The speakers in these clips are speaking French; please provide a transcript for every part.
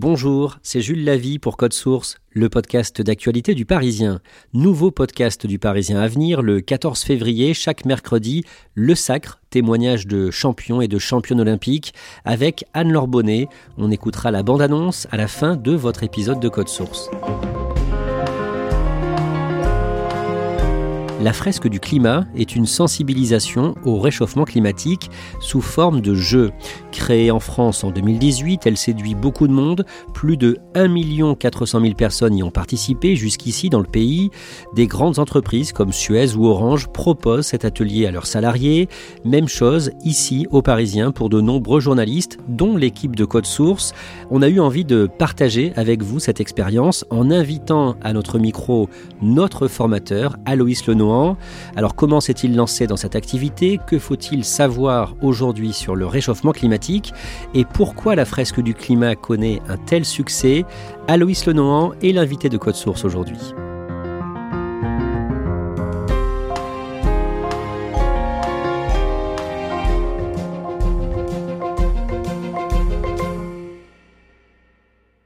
Bonjour, c'est Jules Lavie pour Code Source, le podcast d'actualité du Parisien. Nouveau podcast du Parisien à venir le 14 février, chaque mercredi, Le Sacre, témoignage de champions et de championnes olympiques, avec Anne-Laure Bonnet. On écoutera la bande-annonce à la fin de votre épisode de Code Source. La fresque du climat est une sensibilisation au réchauffement climatique sous forme de jeu. Créée en France en 2018, elle séduit beaucoup de monde. Plus de 1 400 000 personnes y ont participé jusqu'ici dans le pays. Des grandes entreprises comme Suez ou Orange proposent cet atelier à leurs salariés. Même chose ici au Parisien pour de nombreux journalistes, dont l'équipe de Code Source. On a eu envie de partager avec vous cette expérience en invitant à notre micro notre formateur, Aloïs Lenoir alors comment s'est-il lancé dans cette activité? Que faut-il savoir aujourd'hui sur le réchauffement climatique? Et pourquoi la fresque du climat connaît un tel succès? Aloïs Lenohan est l'invité de Code Source aujourd'hui.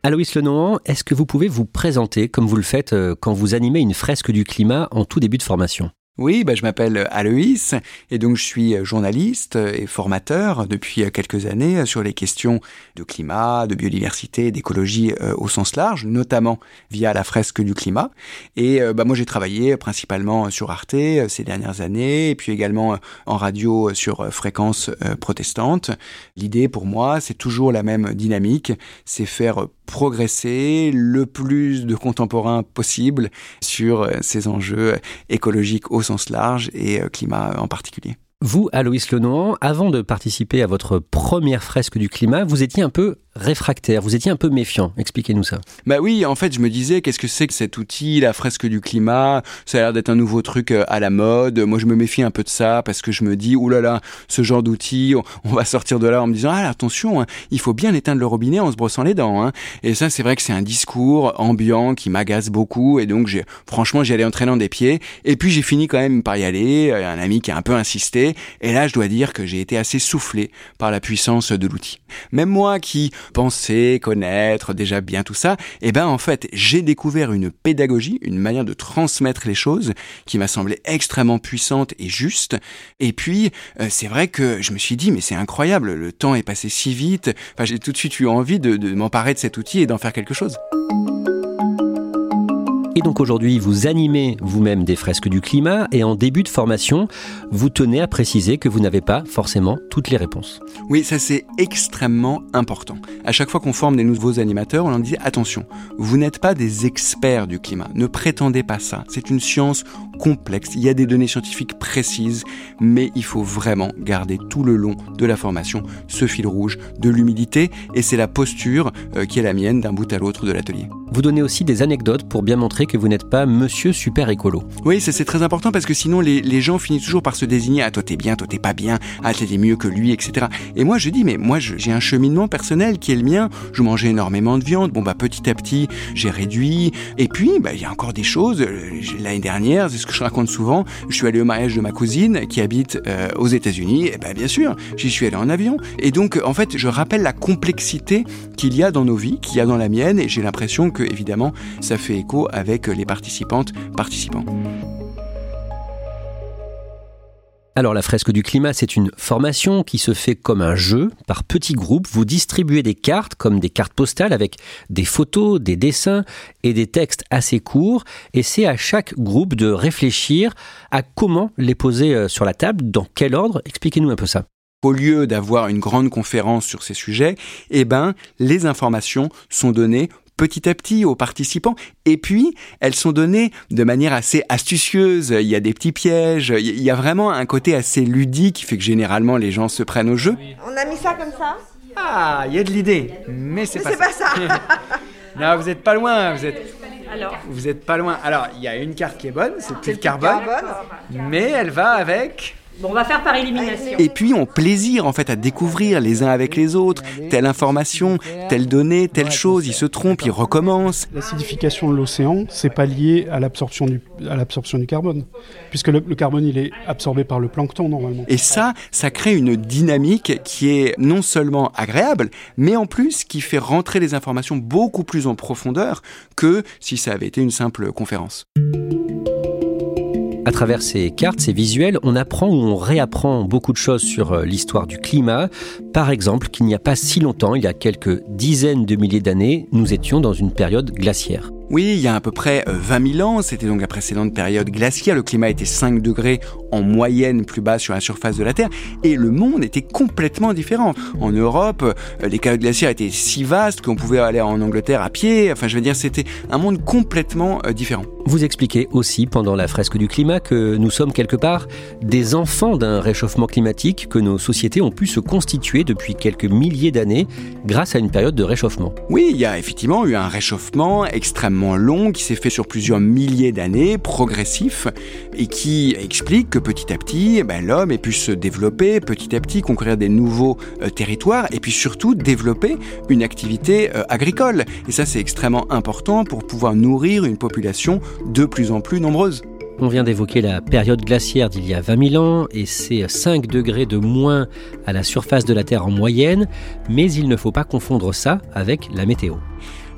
Aloïs Lenohan, est-ce que vous pouvez vous présenter comme vous le faites euh, quand vous animez une fresque du climat en tout début de formation? Oui, bah, je m'appelle Aloïs et donc je suis journaliste et formateur depuis quelques années sur les questions de climat, de biodiversité, d'écologie euh, au sens large, notamment via la fresque du climat. Et euh, bah, moi j'ai travaillé principalement sur Arte euh, ces dernières années et puis également en radio sur fréquence protestante. L'idée pour moi c'est toujours la même dynamique, c'est faire progresser le plus de contemporains possible sur ces enjeux écologiques au sens large et euh, climat en particulier. Vous, Aloïs Lenoir, avant de participer à votre première fresque du climat, vous étiez un peu réfractaire, vous étiez un peu méfiant. Expliquez-nous ça. Bah oui, en fait, je me disais, qu'est-ce que c'est que cet outil, la fresque du climat? Ça a l'air d'être un nouveau truc euh, à la mode. Moi, je me méfie un peu de ça parce que je me dis, oulala, là là, ce genre d'outil, on va sortir de là en me disant, ah attention, hein, il faut bien éteindre le robinet en se brossant les dents. Hein. Et ça, c'est vrai que c'est un discours ambiant qui m'agace beaucoup. Et donc, franchement, j'y allais en traînant des pieds. Et puis, j'ai fini quand même par y aller. Un ami qui a un peu insisté. Et là, je dois dire que j'ai été assez soufflé par la puissance de l'outil. Même moi qui penser, connaître déjà bien tout ça, eh ben en fait j'ai découvert une pédagogie, une manière de transmettre les choses qui m'a semblé extrêmement puissante et juste. Et puis euh, c'est vrai que je me suis dit mais c'est incroyable, le temps est passé si vite. Enfin j'ai tout de suite eu envie de m'emparer de cet outil et d'en faire quelque chose. Et donc aujourd'hui, vous animez vous-même des fresques du climat et en début de formation, vous tenez à préciser que vous n'avez pas forcément toutes les réponses. Oui, ça c'est extrêmement important. À chaque fois qu'on forme des nouveaux animateurs, on leur dit attention, vous n'êtes pas des experts du climat, ne prétendez pas ça. C'est une science complexe, il y a des données scientifiques précises, mais il faut vraiment garder tout le long de la formation ce fil rouge de l'humidité et c'est la posture euh, qui est la mienne d'un bout à l'autre de l'atelier. Vous donnez aussi des anecdotes pour bien montrer que vous n'êtes pas monsieur super écolo. Oui, ça c'est très important parce que sinon les, gens finissent toujours par se désigner ah toi t'es bien, toi t'es pas bien, ah t'es mieux que lui, etc. Et moi je dis mais moi j'ai un cheminement personnel qui est le mien. Je mangeais énormément de viande, bon bah petit à petit j'ai réduit. Et puis bah il y a encore des choses. Euh, l'année dernière, c'est ce que je raconte souvent. Je suis allé au mariage de ma cousine qui habite euh, aux États-Unis. Et ben bien sûr, j'y suis allé en avion. Et donc en fait je rappelle la complexité qu'il y a dans nos vies, qu'il y a dans la mienne. Et j'ai l'impression que évidemment ça fait écho avec les participantes, participants. Alors la fresque du climat, c'est une formation qui se fait comme un jeu, par petits groupes. Vous distribuez des cartes comme des cartes postales avec des photos, des dessins et des textes assez courts. Et c'est à chaque groupe de réfléchir à comment les poser euh, sur la table, dans quel ordre. Expliquez-nous un peu ça. Au lieu d'avoir une grande conférence sur ces sujets, eh ben, les informations sont données petit à petit aux participants. Et puis, elles sont données de manière assez astucieuse. Il y a des petits pièges. Il y a vraiment un côté assez ludique qui fait que généralement les gens se prennent au jeu. On a mis ça comme ça? Ah, il y a de l'idée, mais c'est pas, pas ça. non, vous êtes pas loin, vous êtes. Alors, Vous êtes pas loin. Alors, il y a une carte qui est bonne, c'est plus le carbone, carbone. mais elle va avec. Bon, on va faire par élimination. Et puis on plaisir en fait à découvrir les uns avec les autres telle information, telle donnée, telle chose. Ils se trompent, ils recommencent. L'acidification de l'océan, c'est pas lié à l'absorption du, à l'absorption du carbone, puisque le, le carbone il est absorbé par le plancton normalement. Et ça, ça crée une dynamique qui est non seulement agréable, mais en plus qui fait rentrer les informations beaucoup plus en profondeur que si ça avait été une simple conférence. À travers ces cartes, ces visuels, on apprend ou on réapprend beaucoup de choses sur euh, l'histoire du climat. Par exemple, qu'il n'y a pas si longtemps, il y a quelques dizaines de milliers d'années, nous étions dans une période glaciaire. Oui, il y a à peu près euh, 20 000 ans, c'était donc la précédente période glaciaire, le climat était 5 degrés en moyenne plus bas sur la surface de la Terre, et le monde était complètement différent. En Europe, euh, les périodes glaciaires étaient si vastes qu'on pouvait aller en Angleterre à pied, enfin je veux dire, c'était un monde complètement euh, différent. Vous expliquez aussi pendant la fresque du climat que nous sommes quelque part des enfants d'un réchauffement climatique que nos sociétés ont pu se constituer depuis quelques milliers d'années grâce à une période de réchauffement. Oui, il y a effectivement eu un réchauffement extrêmement long qui s'est fait sur plusieurs milliers d'années, progressif, et qui explique que petit à petit, eh ben, l'homme ait pu se développer, petit à petit conquérir des nouveaux euh, territoires, et puis surtout développer une activité euh, agricole. Et ça, c'est extrêmement important pour pouvoir nourrir une population de plus en plus nombreuse. On vient d'évoquer la période glaciaire d'il y a 20 000 ans et c'est 5 degrés de moins à la surface de la Terre en moyenne, mais il ne faut pas confondre ça avec la météo.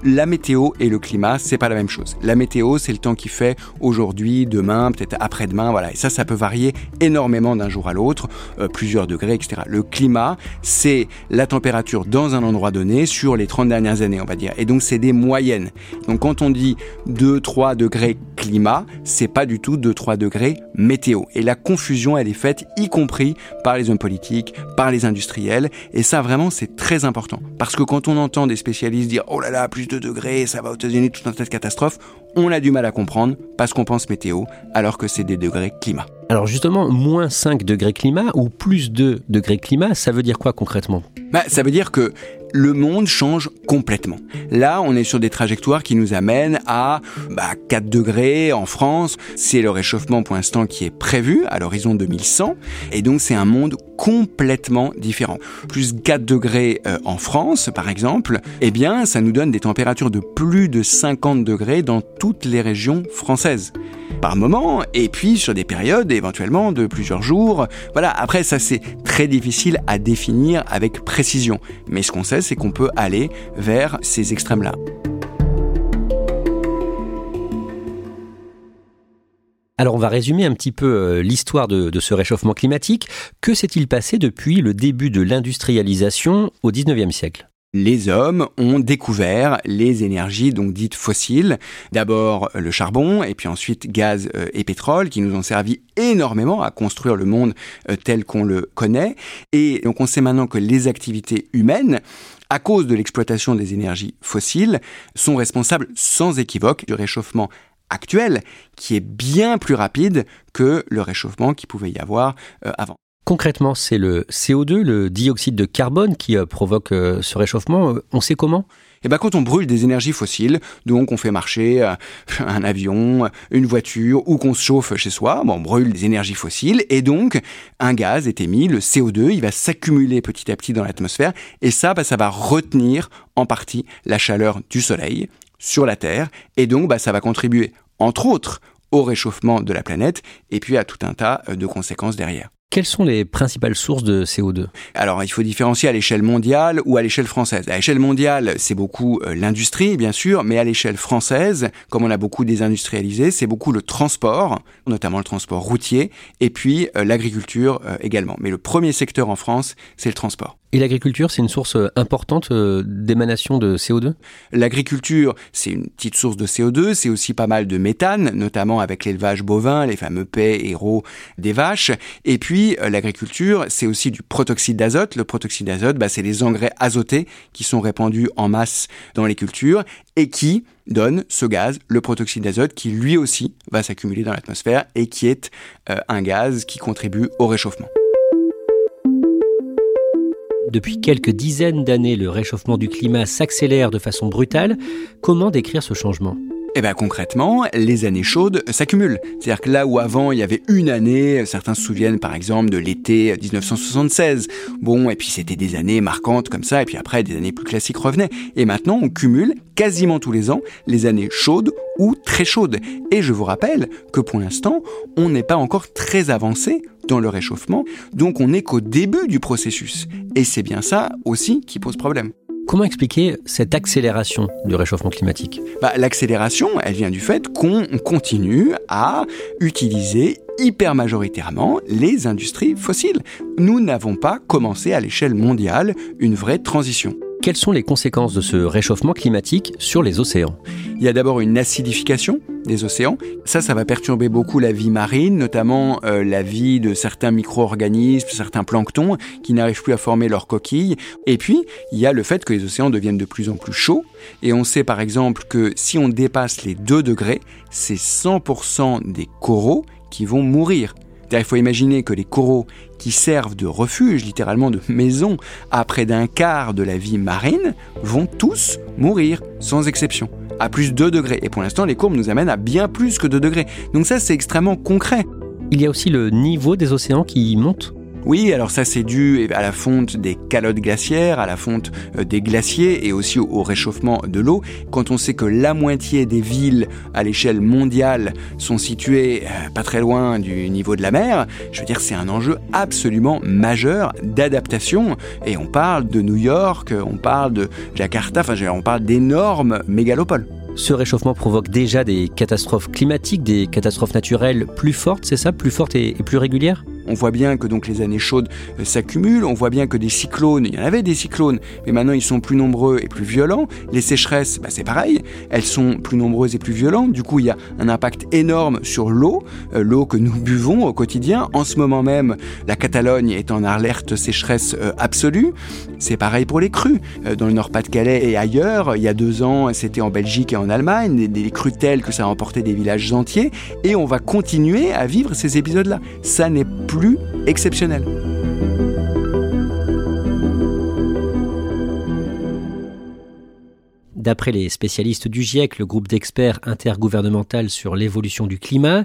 La météo et le climat, c'est pas la même chose. La météo, c'est le temps qui fait aujourd'hui, demain, peut-être après-demain, voilà. Et ça, ça peut varier énormément d'un jour à l'autre, euh, plusieurs degrés, etc. Le climat, c'est la température dans un endroit donné sur les 30 dernières années, on va dire. Et donc, c'est des moyennes. Donc, quand on dit 2, 3 degrés climat, c'est pas du tout 2, 3 degrés météo. Et la confusion, elle est faite, y compris par les hommes politiques, par les industriels. Et ça, vraiment, c'est très important. Parce que quand on entend des spécialistes dire, oh là là, plus de degrés, ça va aux États-Unis, tout un tas de catastrophes, on a du mal à comprendre parce qu'on pense météo, alors que c'est des degrés climat. Alors justement, moins 5 degrés climat ou plus 2 degrés climat, ça veut dire quoi concrètement? Bah, ça veut dire que le monde change complètement. Là, on est sur des trajectoires qui nous amènent à bah, 4 degrés en France. C'est le réchauffement pour l'instant qui est prévu à l'horizon 2100. Et donc, c'est un monde complètement différent. Plus 4 degrés euh, en France, par exemple, eh bien, ça nous donne des températures de plus de 50 degrés dans toutes les régions françaises par moment, et puis sur des périodes éventuellement de plusieurs jours. Voilà, après ça c'est très difficile à définir avec précision. Mais ce qu'on sait, c'est qu'on peut aller vers ces extrêmes-là. Alors on va résumer un petit peu euh, l'histoire de, ce réchauffement climatique. Que s'est-il passé depuis le début de l'industrialisation au 19e siècle? Les hommes ont découvert les énergies donc dites fossiles. D'abord le charbon et puis ensuite gaz euh, et pétrole qui nous ont servi énormément à construire le monde euh, tel qu'on le connaît. Et donc on sait maintenant que les activités humaines à cause de l'exploitation des énergies fossiles, sont responsables sans équivoque du réchauffement actuel, qui est bien plus rapide que le réchauffement qui pouvait y avoir euh, avant. Concrètement, c'est le CO2, le dioxyde de carbone qui euh, provoque euh, ce réchauffement. Euh, On sait comment? Et ben quand on brûle des énergies fossiles, donc on fait marcher un avion, une voiture ou qu'on se chauffe chez soi, on brûle des énergies fossiles et donc un gaz est émis, le CO2, il va s'accumuler petit à petit dans l'atmosphère et ça, bah, ça va retenir en partie la chaleur du soleil sur la Terre et donc bah, ça va contribuer entre autres au réchauffement de la planète et puis à tout un tas de conséquences derrière. Quelles sont les principales sources de CO2 Alors, il faut différencier à l'échelle mondiale ou à l'échelle française. À l'échelle mondiale, c'est beaucoup euh, l'industrie, bien sûr, mais à l'échelle française, comme on a beaucoup désindustrialisé, c'est beaucoup le transport, notamment le transport routier, et puis euh, l'agriculture euh, également. Mais le premier secteur en France, c'est le transport. Et l'agriculture, c'est une source euh, importante euh, d'émanation de CO2 L'agriculture, c'est une petite source de CO2, c'est aussi pas mal de méthane, notamment avec l'élevage bovin, les fameux paix et héros des vaches. Et puis, euh, l'agriculture, c'est aussi du protoxyde d'azote. Le protoxyde d'azote, bah, c'est les engrais azotés qui sont répandus en masse dans les cultures et qui donnent ce gaz, le protoxyde d'azote, qui lui aussi va s'accumuler dans l'atmosphère et qui est un gaz qui contribue au réchauffement. Depuis quelques dizaines d'années, le réchauffement du climat s'accélère de façon brutale. Comment décrire ce changement? Eh bien concrètement, les années chaudes s'accumulent. C'est-à-dire que là où avant il y avait une année, certains se souviennent par exemple de l'été 1976. Bon, et puis c'était des années marquantes comme ça, et puis après des années plus classiques revenaient. Et maintenant on cumule quasiment tous les ans les années chaudes ou très chaudes. Et je vous rappelle que pour l'instant, on n'est pas encore très avancé dans le réchauffement, donc on n'est qu'au début du processus. Et c'est bien ça aussi qui pose problème. Comment expliquer cette accélération du réchauffement climatique? Bah, L'accélération, elle vient du fait qu'on continue à utiliser hyper majoritairement les industries fossiles. Nous n'avons pas commencé à l'échelle mondiale une vraie transition. Quelles sont les conséquences de ce réchauffement climatique sur les océans? Il y a d'abord une acidification des océans. Ça, ça va perturber beaucoup la vie marine, notamment euh, la vie de certains micro-organismes, certains planctons qui n'arrivent plus à former leurs coquilles. Et puis, il y a le fait que les océans deviennent de plus en plus chauds. Et on sait par exemple que si on dépasse les 2 degrés, c'est 100% des coraux qui vont mourir. Il faut imaginer que les coraux qui servent de refuge, littéralement de maison, à près d'un quart de la vie marine, vont tous mourir, sans exception, à plus de 2 degrés. Et pour l'instant, les courbes nous amènent à bien plus que 2 degrés. Donc ça, c'est extrêmement concret. Il y a aussi le niveau des océans qui monte oui, alors ça c'est dû à la fonte des calottes glaciaires, à la fonte euh, des glaciers et aussi au réchauffement de l'eau. Quand on sait que la moitié des villes à l'échelle mondiale sont situées euh, pas très loin du niveau de la mer, je veux dire c'est un enjeu absolument majeur d'adaptation et on parle de New York, on parle de Jakarta, enfin on parle d'énormes mégalopoles. Ce réchauffement provoque déjà des catastrophes climatiques, des catastrophes naturelles plus fortes, c'est ça Plus fortes et plus régulières? On voit bien que donc les années chaudes euh, s'accumulent, on voit bien que des cyclones, il y en avait des cyclones, mais maintenant ils sont plus nombreux et plus violents. Les sécheresses, bah, c'est pareil, elles sont plus nombreuses et plus violentes. Du coup, il y a un impact énorme sur l'eau, euh, l'eau que nous buvons au quotidien. En ce moment même, la Catalogne est en alerte sécheresse euh, absolue. C'est pareil pour les crues. dans le Nord-Pas-de-Calais et ailleurs, il y a deux ans, c'était en Belgique et en Allemagne, des, des crues telles que ça a emporté des villages entiers. Et on va continuer à vivre ces épisodes-là. Ça n'est plus plus. D'après les spécialistes du GIEC, le groupe d'experts intergouvernemental sur l'évolution du climat,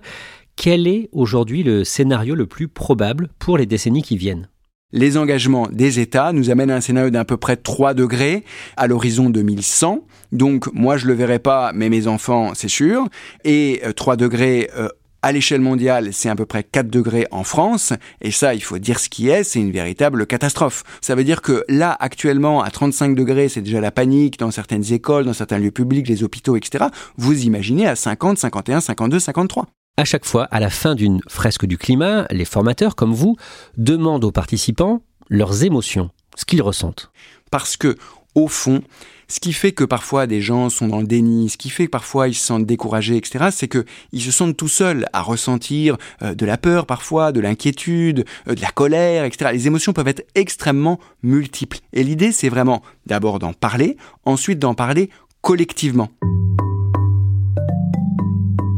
quel est aujourd'hui le scénario le plus probable pour les décennies qui viennent? Les engagements des États nous amènent à un scénario d'à peu près 3 degrés à l'horizon 2100. Donc moi je le verrai pas, mais mes enfants c'est sûr. Et 3 euh, degrés euh, à l'échelle mondiale, c'est à peu près 4 degrés en France, et ça, il faut dire ce qui est, c'est une véritable catastrophe. Ça veut dire que là, actuellement, à 35 degrés, c'est déjà la panique dans certaines écoles, dans certains lieux publics, les hôpitaux, etc. Vous imaginez à 50, 51, 52, 53. À chaque fois, à la fin d'une fresque du climat, les formateurs, comme vous, demandent aux participants leurs émotions, ce qu'ils ressentent. Parce que, au fond, ce qui fait que parfois des gens sont dans le déni, ce qui fait que parfois ils se sentent découragés, etc., c'est qu'ils se sentent tout seuls à ressentir euh, de la peur parfois, de l'inquiétude, euh, de la colère, etc. Les émotions peuvent être extrêmement multiples. Et l'idée, c'est vraiment d'abord d'en parler, ensuite d'en parler collectivement.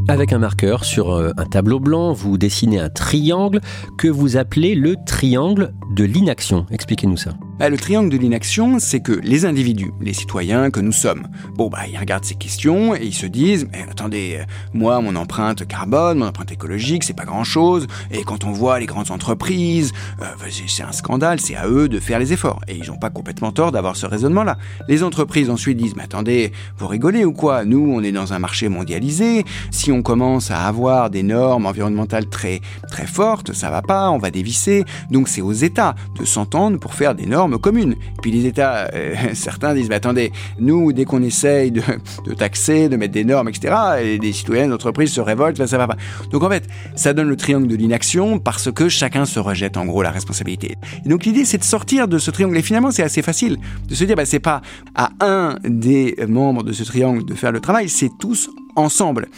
Avec un marqueur sur euh, un tableau blanc, vous dessinez un triangle que vous appelez le triangle de l'inaction. Expliquez-nous ça. Bah, le triangle de l'inaction, c'est que les individus, les citoyens que nous sommes, bon bah ils regardent ces questions et ils se disent mais attendez, euh, moi mon empreinte carbone, mon empreinte écologique, c'est pas grand-chose. Et quand on voit les grandes entreprises, euh, c'est un scandale, c'est à eux de faire les efforts. Et ils n'ont pas complètement tort d'avoir ce raisonnement-là. Les entreprises ensuite disent mais attendez, vous rigolez ou quoi? Nous on est dans un marché mondialisé, si on commence à avoir des normes environnementales très très fortes, ça va pas, on va dévisser. Donc c'est aux États de s'entendre pour faire des normes communes. Puis les États, euh, certains disent, mais attendez, nous, dès qu'on essaye de, taxer, de mettre des normes, etc., et des citoyens d'entreprise se révoltent, ça va pas. Donc en fait, ça donne le triangle de l'inaction parce que chacun se rejette en gros la responsabilité. Et donc l'idée, c'est de sortir de ce triangle. Et finalement, c'est assez facile de se dire, bah, c'est pas à un des membres de ce triangle de faire le travail, c'est tous ensemble.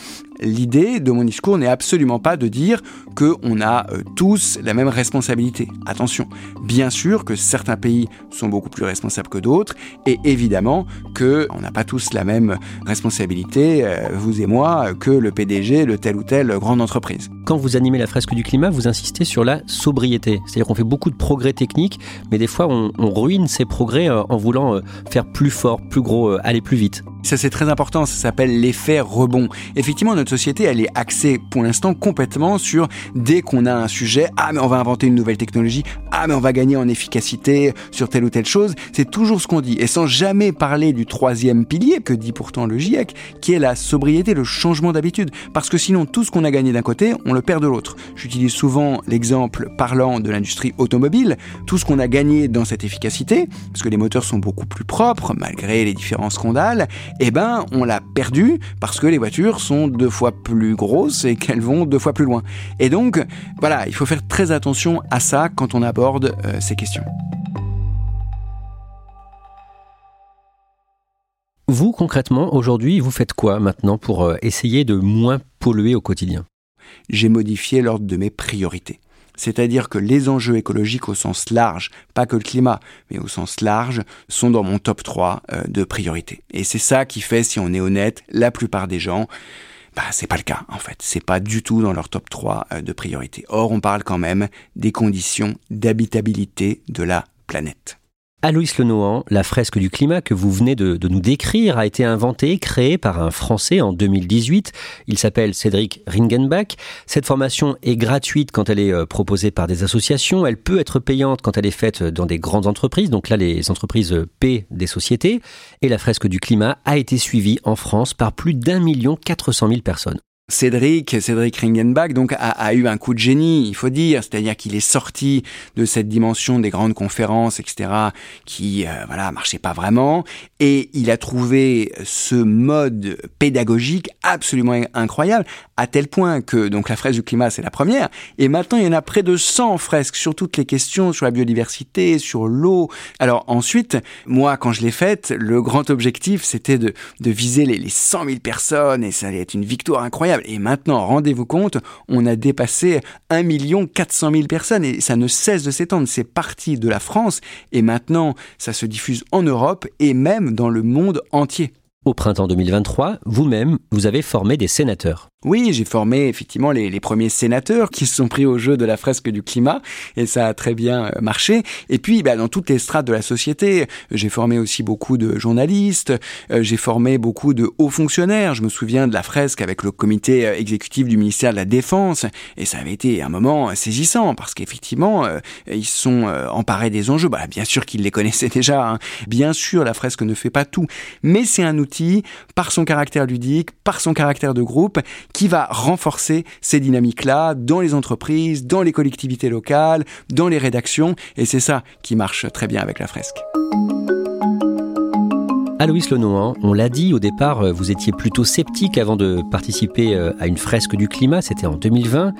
L'idée de mon discours n'est absolument pas de dire qu'on a euh, tous la même responsabilité. Attention, bien sûr que certains pays sont beaucoup plus responsables que d'autres, et évidemment qu'on n'a pas tous la même responsabilité, euh, vous et moi, que le PDG de telle ou telle grande entreprise. Quand vous animez la fresque du climat, vous insistez sur la sobriété. C'est-à-dire qu'on fait beaucoup de progrès techniques, mais des fois on, ruine ces progrès euh, en voulant faire plus fort, plus gros, aller plus vite. Ça c'est très important, ça s'appelle l'effet rebond. Effectivement, notre société, elle est axée pour l'instant complètement sur dès qu'on a un sujet, ah mais on va inventer une nouvelle technologie, ah mais on va gagner en efficacité sur telle ou telle chose. C'est toujours ce qu'on dit. Et sans jamais parler du troisième pilier que dit pourtant le GIEC, qui est la sobriété, le changement d'habitude. Parce que sinon, tout ce qu'on a gagné d'un côté, on le perd de l'autre. J'utilise souvent l'exemple parlant de l'industrie automobile. Tout ce qu'on a gagné dans cette efficacité, parce que les moteurs sont beaucoup plus propres, malgré les différents scandales, eh ben, on l'a perdu parce que les voitures sont deux fois plus grosses et qu'elles vont deux fois plus loin. Et donc, voilà, il faut faire très attention à ça quand on aborde euh, ces questions. Vous, concrètement, aujourd'hui, vous faites quoi maintenant pour euh, essayer de moins polluer au quotidien? J'ai modifié l'ordre de mes priorités. C'est-à-dire que les enjeux écologiques au sens large, pas que le climat, mais au sens large, sont dans mon top 3 euh, de priorité. Et c'est ça qui fait, si on est honnête, la plupart des gens, bah, c'est pas le cas, en fait. C'est pas du tout dans leur top 3 euh, de priorité. Or, on parle quand même des conditions d'habitabilité de la planète. Aloïs Lenohan, la fresque du climat que vous venez de, nous décrire a été inventée, créée par un Français en 2018. Il s'appelle Cédric Ringenbach. Cette formation est gratuite quand elle est euh, proposée par des associations. Elle peut être payante quand elle est faite dans des grandes entreprises. Donc là, les entreprises paient des sociétés. Et la fresque du climat a été suivie en France par plus d'un million quatre cent mille personnes. Cédric, Cédric Ringenbach, donc a, eu un coup de génie, il faut dire, c'est-à-dire qu'il est sorti de cette dimension des grandes conférences, etc., qui, euh, voilà, marchait pas vraiment, et il a trouvé ce mode pédagogique absolument incroyable, à tel point que, donc la fresque du climat, c'est la première, et maintenant il y en a près de 100 fresques sur toutes les questions, sur la biodiversité, sur l'eau. Alors ensuite, moi, quand je l'ai faite, le grand objectif, c'était de, viser les, les 100 000 personnes, et ça allait être une victoire incroyable et maintenant, rendez-vous compte, on a dépassé 1 400 000 personnes et ça ne cesse de s'étendre. C'est parti de la France et maintenant, ça se diffuse en Europe et même dans le monde entier. Au printemps 2023, vous-même, vous avez formé des sénateurs. Oui, j'ai formé effectivement les, premiers sénateurs qui se sont pris au jeu de la fresque du climat et ça a très bien euh, marché. Et puis, bah, dans toutes les strates de la société, j'ai formé aussi beaucoup de journalistes, euh, j'ai formé beaucoup de hauts fonctionnaires. Je me souviens de la fresque avec le comité euh, exécutif du ministère de la Défense et ça avait été un moment saisissant parce qu'effectivement, ils sont emparés des enjeux. Bah, bien sûr qu'ils les connaissaient déjà. Hein. Bien sûr, la fresque ne fait pas tout, mais c'est un outil par son caractère ludique, par son caractère de groupe qui va renforcer ces dynamiques-là dans les entreprises, dans les collectivités locales, dans les rédactions, et c'est ça qui marche très bien avec la fresque. Aloïs Lenohan, on l'a dit au départ, vous étiez plutôt sceptique avant de participer euh, à une fresque du climat, c'était en 2020.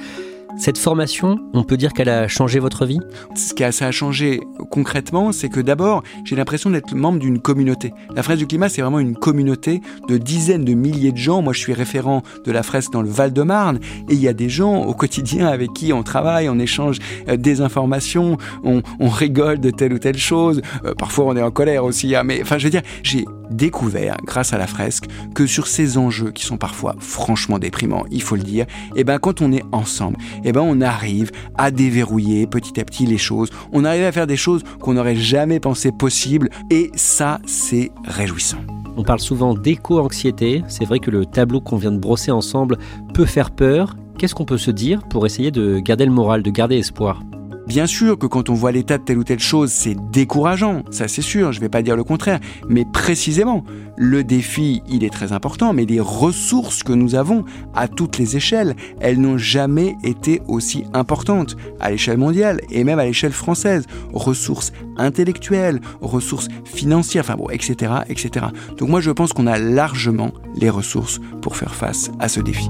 Cette formation, on peut dire qu'elle a changé votre vie? Ce qui a, ça a changé concrètement, c'est que d'abord, j'ai l'impression d'être membre d'une communauté. La fresque du climat, c'est vraiment une communauté de dizaines de milliers de gens. Moi, je suis référent de la fresque dans le Val-de-Marne et il y a des gens au quotidien avec qui on travaille, on échange euh, des informations, on, rigole de telle ou telle chose. Euh, parfois, on est en colère aussi. Hein, mais enfin, je veux dire, j'ai découvert, grâce à la fresque, que sur ces enjeux qui sont parfois franchement déprimants, il faut le dire, et eh ben quand on est ensemble, eh ben on arrive à déverrouiller petit à petit les choses, on arrive à faire des choses qu'on n'aurait jamais pensé possibles, et ça c'est réjouissant. On parle souvent d'éco-anxiété, c'est vrai que le tableau qu'on vient de brosser ensemble peut faire peur. Qu'est-ce qu'on peut se dire pour essayer de garder le moral, de garder espoir? Bien sûr que quand on voit l'état de telle ou telle chose, c'est décourageant, ça c'est sûr, je ne vais pas dire le contraire, mais précisément, le défi, il est très important, mais les ressources que nous avons à toutes les échelles, elles n'ont jamais été aussi importantes à l'échelle mondiale et même à l'échelle française. Ressources intellectuelles, ressources financières, enfin bon, etc., etc. Donc moi je pense qu'on a largement les ressources pour faire face à ce défi.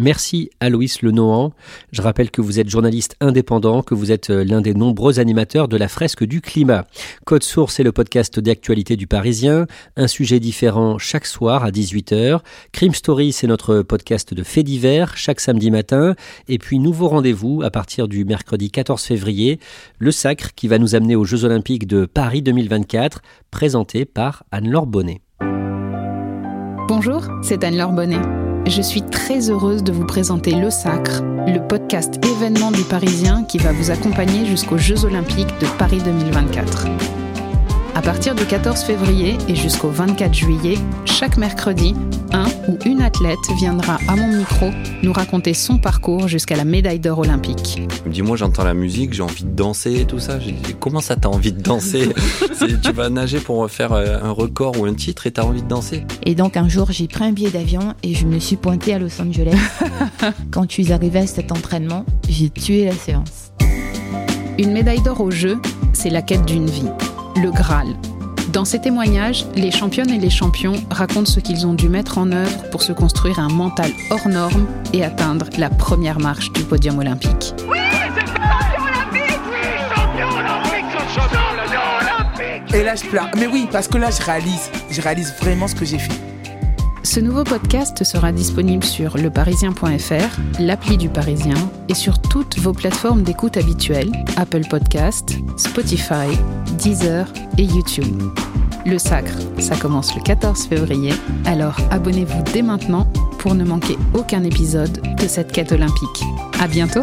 Merci à Loïs Lenohan. Je rappelle que vous êtes journaliste indépendant, que vous êtes euh, l'un des nombreux animateurs de la fresque du climat. Code Source est le podcast d'actualité du Parisien, un sujet différent chaque soir à 18h. Crime Story, c'est notre podcast de faits divers chaque samedi matin. Et puis nouveau rendez-vous à partir du mercredi 14 février, le Sacre qui va nous amener aux Jeux Olympiques de Paris 2024, présenté par Anne-Laure Bonnet. Bonjour, c'est Anne-Laure Bonnet. Je suis très heureuse de vous présenter Le Sacre, le podcast événement du Parisien qui va vous accompagner jusqu'aux Jeux Olympiques de Paris 2024. À partir du 14 février et jusqu'au 24 juillet, chaque mercredi, un ou une athlète viendra à mon micro nous raconter son parcours jusqu'à la médaille d'or olympique. Dis-moi, j'entends la musique, j'ai envie de danser et tout ça. Comment ça, t'as envie de danser Tu vas nager pour faire euh, un record ou un titre et t'as envie de danser Et donc un jour, j'ai pris un billet d'avion et je me suis pointée à Los Angeles. Quand je suis arrivée à cet entraînement, j'ai tué la séance. Une médaille d'or au jeu, c'est la quête d'une vie le Graal. Dans ces témoignages, les championnes et les champions racontent ce qu'ils ont dû mettre en œuvre pour se construire un mental hors norme et atteindre la première marche du podium olympique. Oui, c'est champion olympique Oui, champion olympique Champion olympique Et là, je pleure. Mais oui, parce que là, je réalise. Je réalise vraiment ce que j'ai fait. Ce nouveau podcast sera disponible sur leparisien.fr, l'appli du Parisien et sur toutes vos plateformes d'écoute habituelles, Apple Podcast, Spotify, Deezer et YouTube. Le Sacre, ça commence le 14 février, alors abonnez-vous dès maintenant pour ne manquer aucun épisode de cette quête olympique. À bientôt!